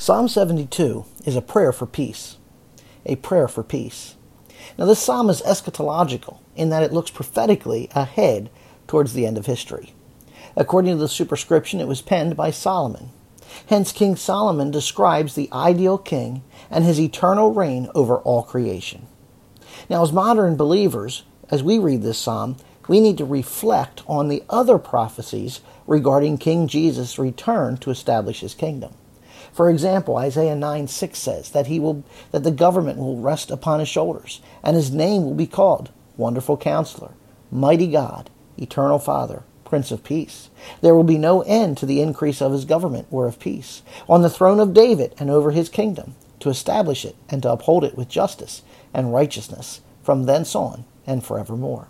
Psalm 72 is a prayer for peace. A prayer for peace. Now, this psalm is eschatological in that it looks prophetically ahead towards the end of history. According to the superscription, it was penned by Solomon. Hence, King Solomon describes the ideal king and his eternal reign over all creation. Now, as modern believers, as we read this psalm, we need to reflect on the other prophecies regarding King Jesus' return to establish his kingdom. For example, Isaiah 9 6 says that he will that the government will rest upon his shoulders, and his name will be called Wonderful Counselor, Mighty God, Eternal Father, Prince of Peace. There will be no end to the increase of his government or of peace, on the throne of David and over his kingdom, to establish it and to uphold it with justice and righteousness from thence on and forevermore.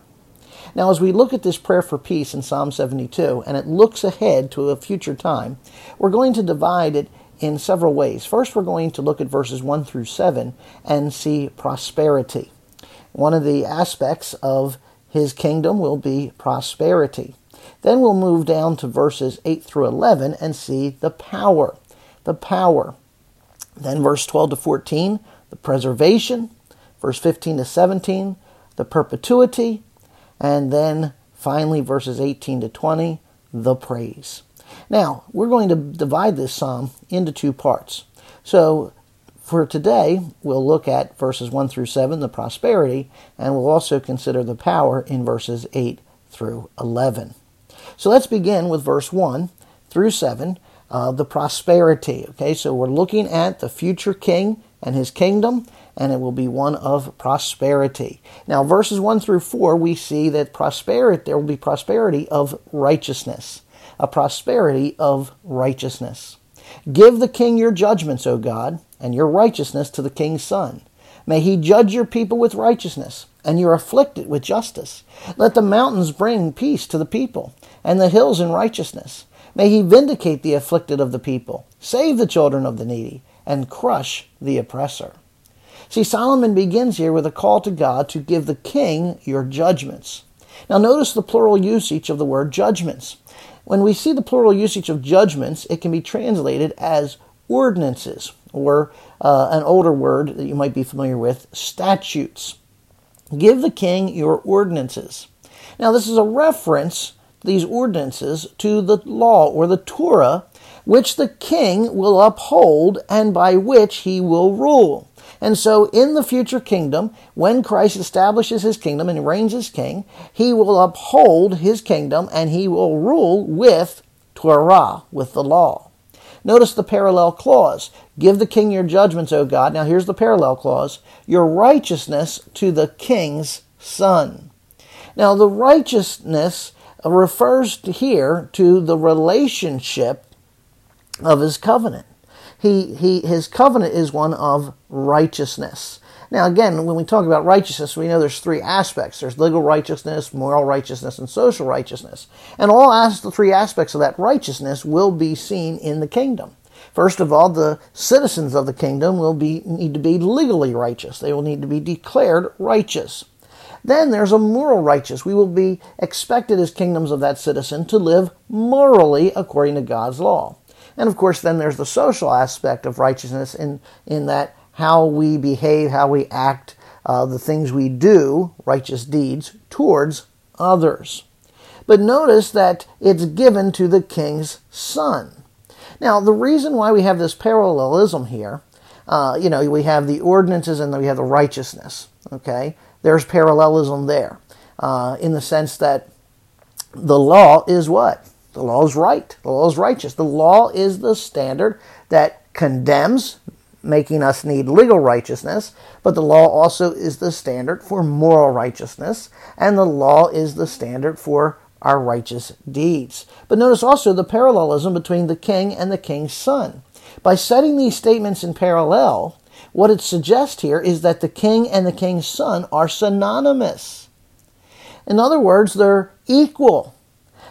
Now, as we look at this prayer for peace in Psalm 72, and it looks ahead to a future time, we're going to divide it in several ways. First, we're going to look at verses 1 through 7 and see prosperity. One of the aspects of his kingdom will be prosperity. Then we'll move down to verses 8 through 11 and see the power. The power. Then verse 12 to 14, the preservation. Verse 15 to 17, the perpetuity. And then finally, verses 18 to 20, the praise. Now, we're going to divide this psalm into two parts. So, for today, we'll look at verses 1 through 7, the prosperity, and we'll also consider the power in verses 8 through 11. So, let's begin with verse 1 through 7, uh, the prosperity. Okay, so we're looking at the future king and his kingdom, and it will be one of prosperity. Now, verses 1 through 4, we see that prosperity, there will be prosperity of righteousness a prosperity of righteousness. Give the king your judgments, O God, and your righteousness to the king's son. May he judge your people with righteousness, and your afflicted with justice. Let the mountains bring peace to the people, and the hills in righteousness. May he vindicate the afflicted of the people, save the children of the needy, and crush the oppressor. See, Solomon begins here with a call to God to give the king your judgments. Now, notice the plural usage of the word judgments. When we see the plural usage of judgments, it can be translated as ordinances, or uh, an older word that you might be familiar with, statutes. Give the king your ordinances. Now, this is a reference, these ordinances, to the law or the Torah, which the king will uphold and by which he will rule. And so, in the future kingdom, when Christ establishes his kingdom and reigns as king, he will uphold his kingdom and he will rule with Torah, with the law. Notice the parallel clause. Give the king your judgments, O God. Now, here's the parallel clause your righteousness to the king's son. Now, the righteousness refers to here to the relationship of his covenant he, he, his covenant is one of righteousness. Now, again, when we talk about righteousness, we know there's three aspects. There's legal righteousness, moral righteousness, and social righteousness. And all as the three aspects of that righteousness will be seen in the kingdom. First of all, the citizens of the kingdom will be, need to be legally righteous. They will need to be declared righteous. Then there's a moral righteous. We will be expected as kingdoms of that citizen to live morally according to God's law. And of course, then there's the social aspect of righteousness in, in that how we behave, how we act, uh, the things we do, righteous deeds, towards others. But notice that it's given to the king's son. Now, the reason why we have this parallelism here, uh, you know, we have the ordinances and we have the righteousness, okay? There's parallelism there uh, in the sense that the law is what? The law is right. The law is righteous. The law is the standard that condemns, making us need legal righteousness, but the law also is the standard for moral righteousness, and the law is the standard for our righteous deeds. But notice also the parallelism between the king and the king's son. By setting these statements in parallel, what it suggests here is that the king and the king's son are synonymous. In other words, they're equal.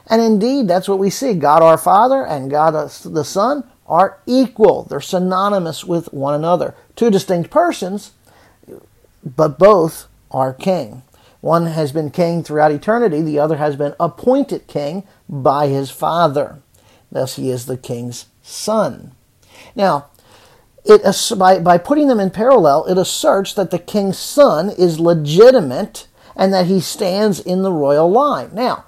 And indeed, that's what we see. God our Father and God the Son are equal. They're synonymous with one another. Two distinct persons, but both are king. One has been king throughout eternity, the other has been appointed king by his Father. Thus, he is the king's son. Now, it by, by putting them in parallel, it asserts that the king's son is legitimate and that he stands in the royal line. Now,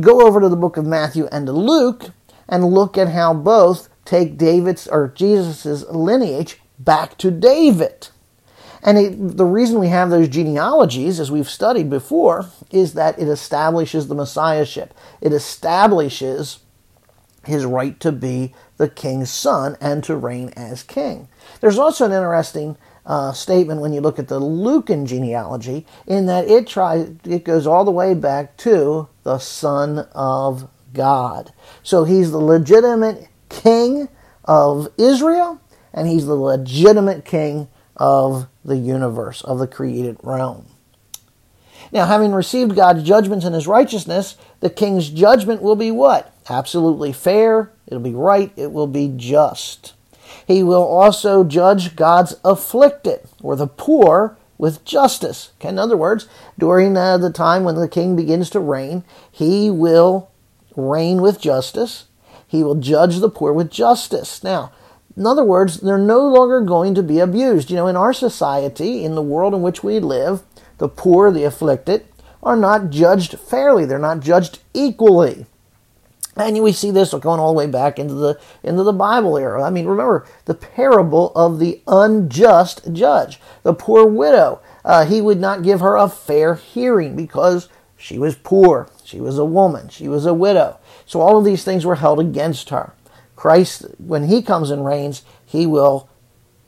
go over to the book of Matthew and Luke and look at how both take David's or Jesus' lineage back to David. And it, the reason we have those genealogies, as we've studied before, is that it establishes the messiahship. It establishes his right to be the king's son and to reign as king. There's also an interesting uh, statement when you look at the Lucan genealogy, in that it tries it goes all the way back to the Son of God. So he's the legitimate king of Israel, and he's the legitimate king of the universe, of the created realm. Now, having received God's judgments and his righteousness, the king's judgment will be what? Absolutely fair, it'll be right, it will be just. He will also judge God's afflicted, or the poor, with justice. In other words, during uh, the time when the king begins to reign, he will reign with justice. He will judge the poor with justice. Now, in other words, they're no longer going to be abused. You know, in our society, in the world in which we live, the poor, the afflicted, are not judged fairly. They're not judged equally. And we see this going all the way back into the into the Bible era. I mean, remember the parable of the unjust judge, the poor widow. Uh, he would not give her a fair hearing because she was poor, she was a woman, she was a widow. So all of these things were held against her. Christ, when he comes and reigns, he will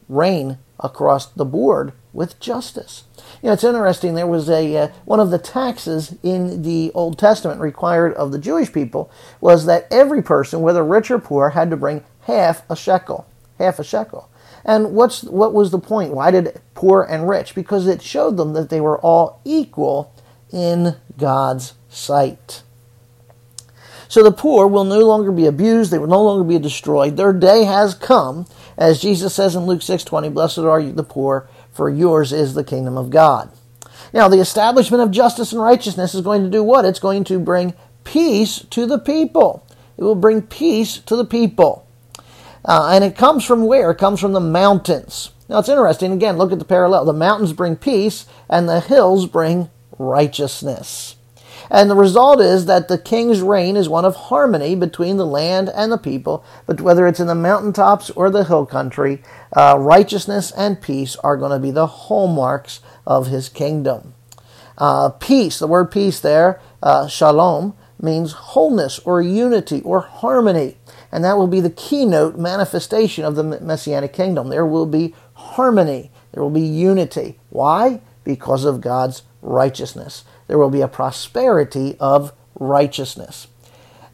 reign across the board with justice. You know, it's interesting. There was a uh, one of the taxes in the Old Testament required of the Jewish people was that every person, whether rich or poor, had to bring half a shekel, half a shekel. And what's what was the point? Why did poor and rich? Because it showed them that they were all equal in God's sight. So the poor will no longer be abused, they will no longer be destroyed. Their day has come, as Jesus says in Luke 6:20, "Blessed are you the poor, for yours is the kingdom of God." Now, the establishment of justice and righteousness is going to do what? It's going to bring peace to the people. It will bring peace to the people. Uh, and it comes from where? It comes from the mountains. Now, it's interesting. Again, look at the parallel. The mountains bring peace, and the hills bring righteousness. And the result is that the king's reign is one of harmony between the land and the people, but whether it's in the mountaintops or the hill country, uh, righteousness and peace are going to be the hallmarks of his kingdom. Uh, peace, the word peace there, uh, shalom, means wholeness or unity or harmony. And that will be the keynote manifestation of the messianic kingdom. There will be harmony, there will be unity. Why? Because of God's righteousness there will be a prosperity of righteousness.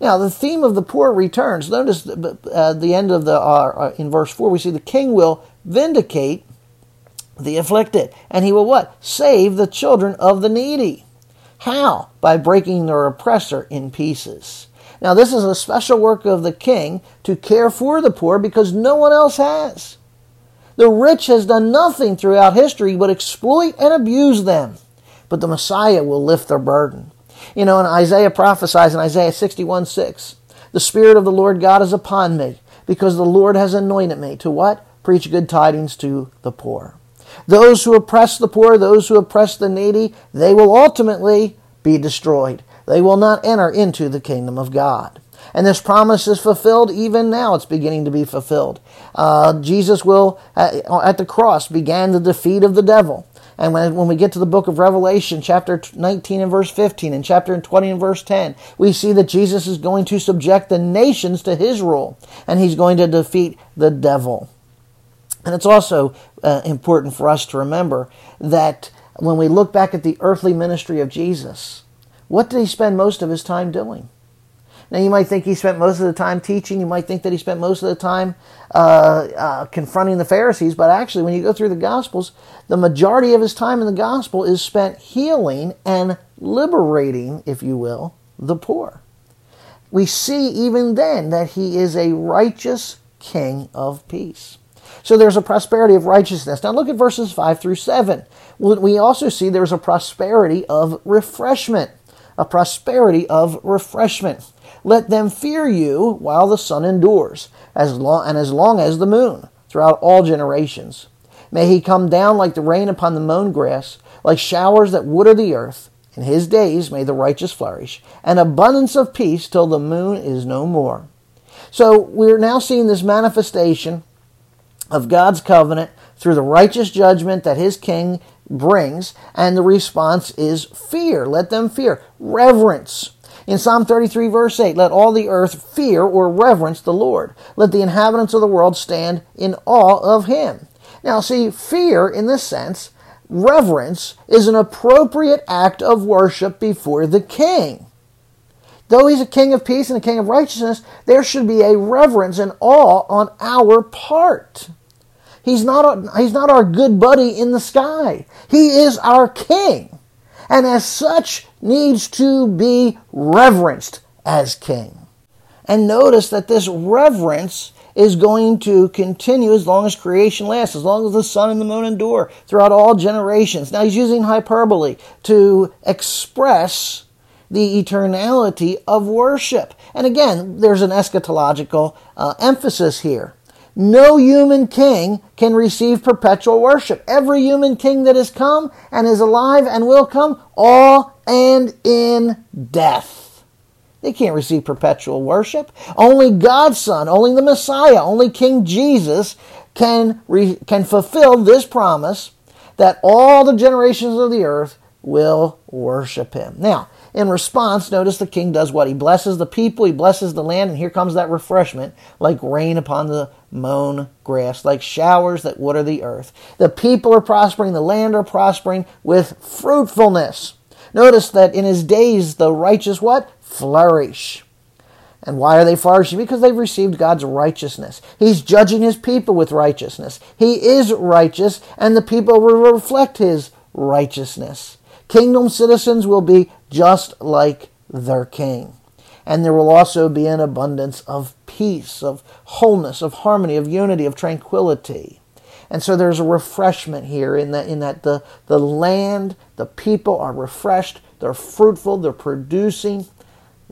Now, the theme of the poor returns. Notice uh, the end of the uh, in verse four. We see the king will vindicate the afflicted, and he will what? Save the children of the needy. How? By breaking their oppressor in pieces. Now, this is a special work of the king to care for the poor because no one else has. The rich has done nothing throughout history but exploit and abuse them but the Messiah will lift their burden. You know, and Isaiah prophesies in Isaiah 61 6, the Spirit of the Lord God is upon me, because the Lord has anointed me to what? Preach good tidings to the poor. Those who oppress the poor, those who oppress the needy, they will ultimately be destroyed. They will not enter into the kingdom of God. And this promise is fulfilled even now. It's beginning to be fulfilled. Uh, Jesus will, at the cross, began the defeat of the devil. And when, when we get to the book of Revelation, chapter 19 and verse 15, and chapter 20 and verse 10, we see that Jesus is going to subject the nations to his rule, and he's going to defeat the devil. And it's also uh, important for us to remember that when we look back at the earthly ministry of Jesus, what did he spend most of his time doing? Now, you might think he spent most of the time teaching. You might think that he spent most of the time uh, uh, confronting the Pharisees. But actually, when you go through the Gospels, the majority of his time in the Gospel is spent healing and liberating, if you will, the poor. We see even then that he is a righteous king of peace. So there's a prosperity of righteousness. Now look at verses 5 through 7. We also see there's a prosperity of refreshment. A prosperity of refreshment. Let them fear you while the sun endures, as long and as long as the moon. throughout all generations. May he come down like the rain upon the mown grass, like showers that water the earth. In his days may the righteous flourish, and abundance of peace till the moon is no more. So we're now seeing this manifestation of God's covenant through the righteous judgment that his king brings, and the response is fear. Let them fear. Reverence. In Psalm 33, verse 8, let all the earth fear or reverence the Lord. Let the inhabitants of the world stand in awe of him. Now, see, fear in this sense, reverence, is an appropriate act of worship before the king. Though he's a king of peace and a king of righteousness, there should be a reverence and awe on our part. He's not, a, he's not our good buddy in the sky. He is our king. And as such, needs to be reverenced as king. And notice that this reverence is going to continue as long as creation lasts, as long as the sun and the moon endure throughout all generations. Now he's using hyperbole to express the eternality of worship. And again, there's an eschatological uh, emphasis here. No human king can receive perpetual worship. Every human king that has come and is alive and will come, all and in death. They can't receive perpetual worship. Only God's Son, only the Messiah, only King Jesus can, re- can fulfill this promise that all the generations of the earth will worship him. Now, in response, notice the king does what? He blesses the people, he blesses the land, and here comes that refreshment like rain upon the mown grass, like showers that water the earth. The people are prospering, the land are prospering with fruitfulness. Notice that in his days the righteous what? Flourish. And why are they flourishing? Because they've received God's righteousness. He's judging his people with righteousness. He is righteous, and the people will reflect his righteousness. Kingdom citizens will be just like their king. And there will also be an abundance of peace, of wholeness, of harmony, of unity, of tranquility. And so there's a refreshment here in that in that the, the land, the people are refreshed, they're fruitful, they're producing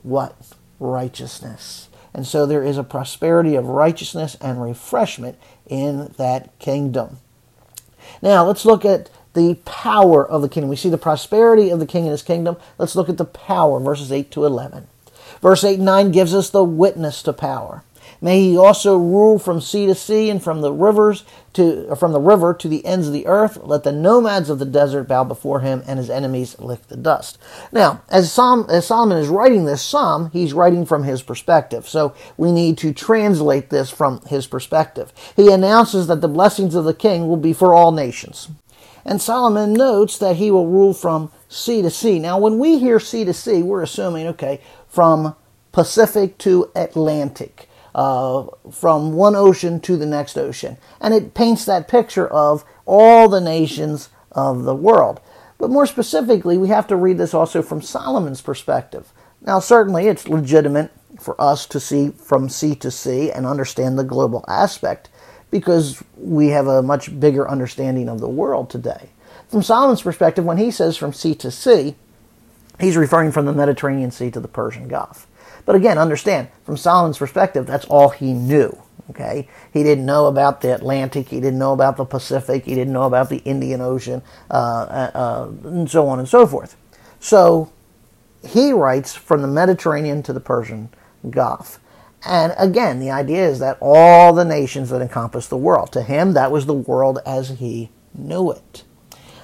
what? Righteousness. And so there is a prosperity of righteousness and refreshment in that kingdom. Now let's look at the power of the kingdom. We see the prosperity of the king and his kingdom. Let's look at the power, verses 8 to 11. Verse 8 and 9 gives us the witness to power. May he also rule from sea to sea and from the rivers to from the river to the ends of the earth. Let the nomads of the desert bow before him, and his enemies lick the dust. Now, as, Psalm, as Solomon is writing this psalm, he's writing from his perspective. So we need to translate this from his perspective. He announces that the blessings of the king will be for all nations. And Solomon notes that he will rule from sea to sea. Now, when we hear sea to sea, we're assuming, okay, from Pacific to Atlantic, uh, from one ocean to the next ocean. And it paints that picture of all the nations of the world. But more specifically, we have to read this also from Solomon's perspective. Now, certainly it's legitimate for us to see from sea to sea and understand the global aspect because we have a much bigger understanding of the world today. From Solomon's perspective, when he says from sea to sea, he's referring from the Mediterranean Sea to the Persian Gulf. But again, understand, from Solomon's perspective, that's all he knew. Okay, he didn't know about the Atlantic, he didn't know about the Pacific, he didn't know about the Indian Ocean, uh, uh, uh and so on and so forth. So he writes from the Mediterranean to the Persian Gulf. And again, the idea is that all the nations that encompass the world, to him, that was the world as he knew it.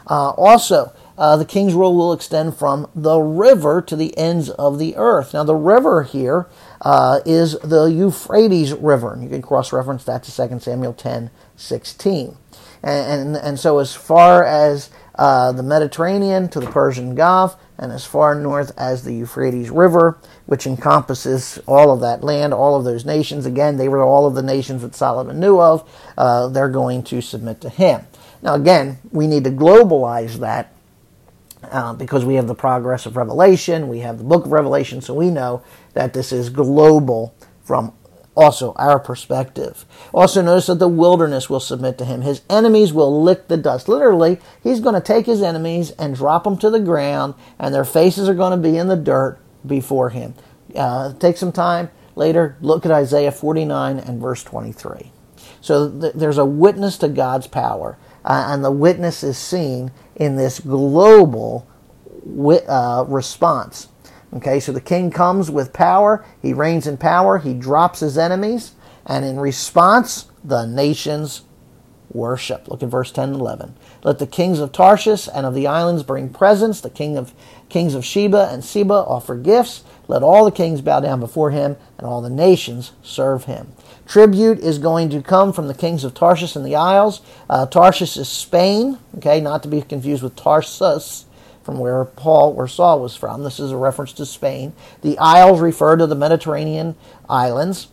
Uh, also, uh, the king's rule will extend from the river to the ends of the earth. Now, the river here uh, is the Euphrates River. And you can cross reference that to 2 Samuel 10 16. And, and, and so, as far as uh, the Mediterranean to the Persian Gulf, and as far north as the Euphrates River, which encompasses all of that land, all of those nations. Again, they were all of the nations that Solomon knew of. Uh, they're going to submit to him. Now, again, we need to globalize that uh, because we have the progress of Revelation, we have the book of Revelation, so we know that this is global from also our perspective. Also, notice that the wilderness will submit to him. His enemies will lick the dust. Literally, he's going to take his enemies and drop them to the ground, and their faces are going to be in the dirt before him. Uh, take some time later, look at Isaiah 49 and verse 23. So th- there's a witness to God's power, uh, and the witness is seen in this global uh, response. Okay, so the king comes with power, he reigns in power, he drops his enemies, and in response, the nations worship. Look at verse 10 and 11. Let the kings of Tarshish and of the islands bring presents. The king of kings of Sheba and Seba offer gifts. Let all the kings bow down before him, and all the nations serve him. Tribute is going to come from the kings of Tarshish and the Isles. Uh, Tarshish is Spain, okay, not to be confused with Tarsus, from where Paul or Saul was from. This is a reference to Spain. The Isles refer to the Mediterranean islands,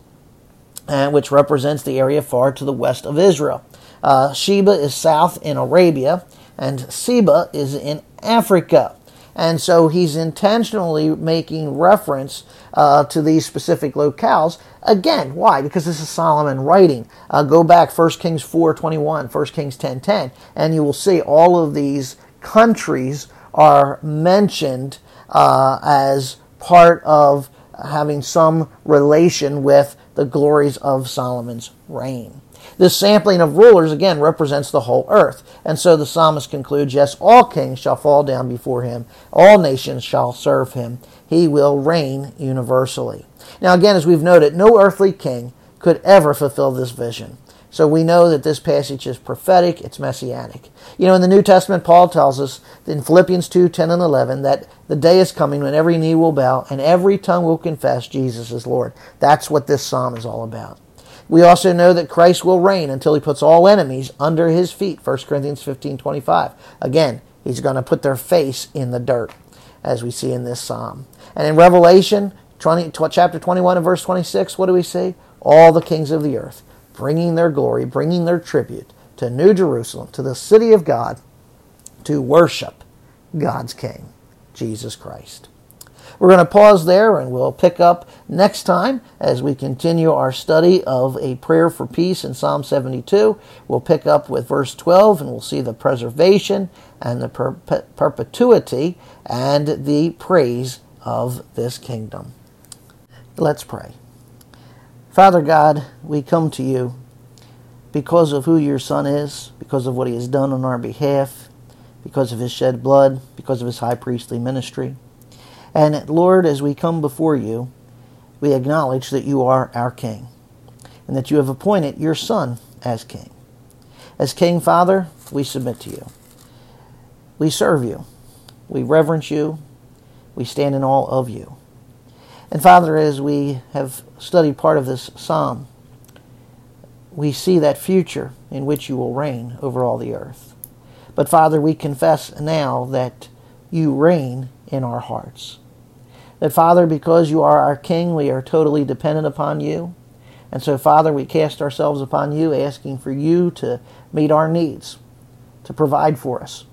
uh, which represents the area far to the west of Israel. Uh, Sheba is south in Arabia, and Seba is in Africa. And so he's intentionally making reference uh, to these specific locales. Again, why? Because this is Solomon writing. Uh, go back 1 Kings 4 21, 1 Kings 10 10, and you will see all of these countries are mentioned uh, as part of having some relation with the glories of Solomon's reign. This sampling of rulers, again, represents the whole earth. And so the psalmist concludes Yes, all kings shall fall down before him, all nations shall serve him. He will reign universally. Now, again, as we've noted, no earthly king could ever fulfill this vision. So we know that this passage is prophetic, it's messianic. You know, in the New Testament, Paul tells us in Philippians 2 10 and 11 that the day is coming when every knee will bow and every tongue will confess Jesus is Lord. That's what this psalm is all about. We also know that Christ will reign until he puts all enemies under his feet. 1 Corinthians 15 25. Again, he's going to put their face in the dirt, as we see in this psalm. And in Revelation 20, chapter 21 and verse 26, what do we see? All the kings of the earth bringing their glory, bringing their tribute to New Jerusalem, to the city of God, to worship God's King, Jesus Christ. We're going to pause there and we'll pick up next time as we continue our study of a prayer for peace in Psalm 72. We'll pick up with verse 12 and we'll see the preservation and the per- perpetuity and the praise of this kingdom. Let's pray. Father God, we come to you because of who your Son is, because of what he has done on our behalf, because of his shed blood, because of his high priestly ministry. And Lord, as we come before you, we acknowledge that you are our King and that you have appointed your Son as King. As King Father, we submit to you. We serve you. We reverence you. We stand in awe of you. And Father, as we have studied part of this psalm, we see that future in which you will reign over all the earth. But Father, we confess now that you reign in our hearts. That, Father, because you are our King, we are totally dependent upon you. And so, Father, we cast ourselves upon you, asking for you to meet our needs, to provide for us,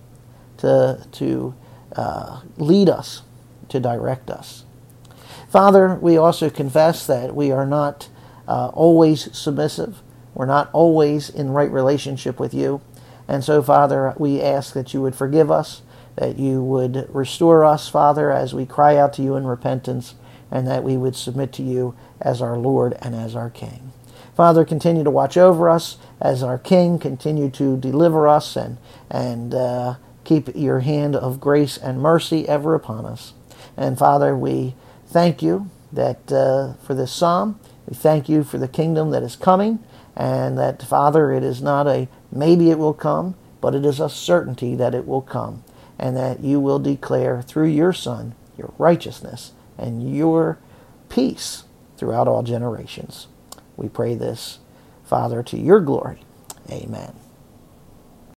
to, to uh, lead us, to direct us. Father, we also confess that we are not uh, always submissive. We're not always in right relationship with you. And so, Father, we ask that you would forgive us that you would restore us, Father, as we cry out to you in repentance, and that we would submit to you as our Lord and as our King. Father, continue to watch over us as our King. Continue to deliver us and and uh, keep your hand of grace and mercy ever upon us. And Father, we thank you that uh, for this psalm. We thank you for the kingdom that is coming, and that Father, it is not a maybe it will come, but it is a certainty that it will come and that you will declare through your Son your righteousness and your peace throughout all generations. We pray this, Father, to your glory. Amen.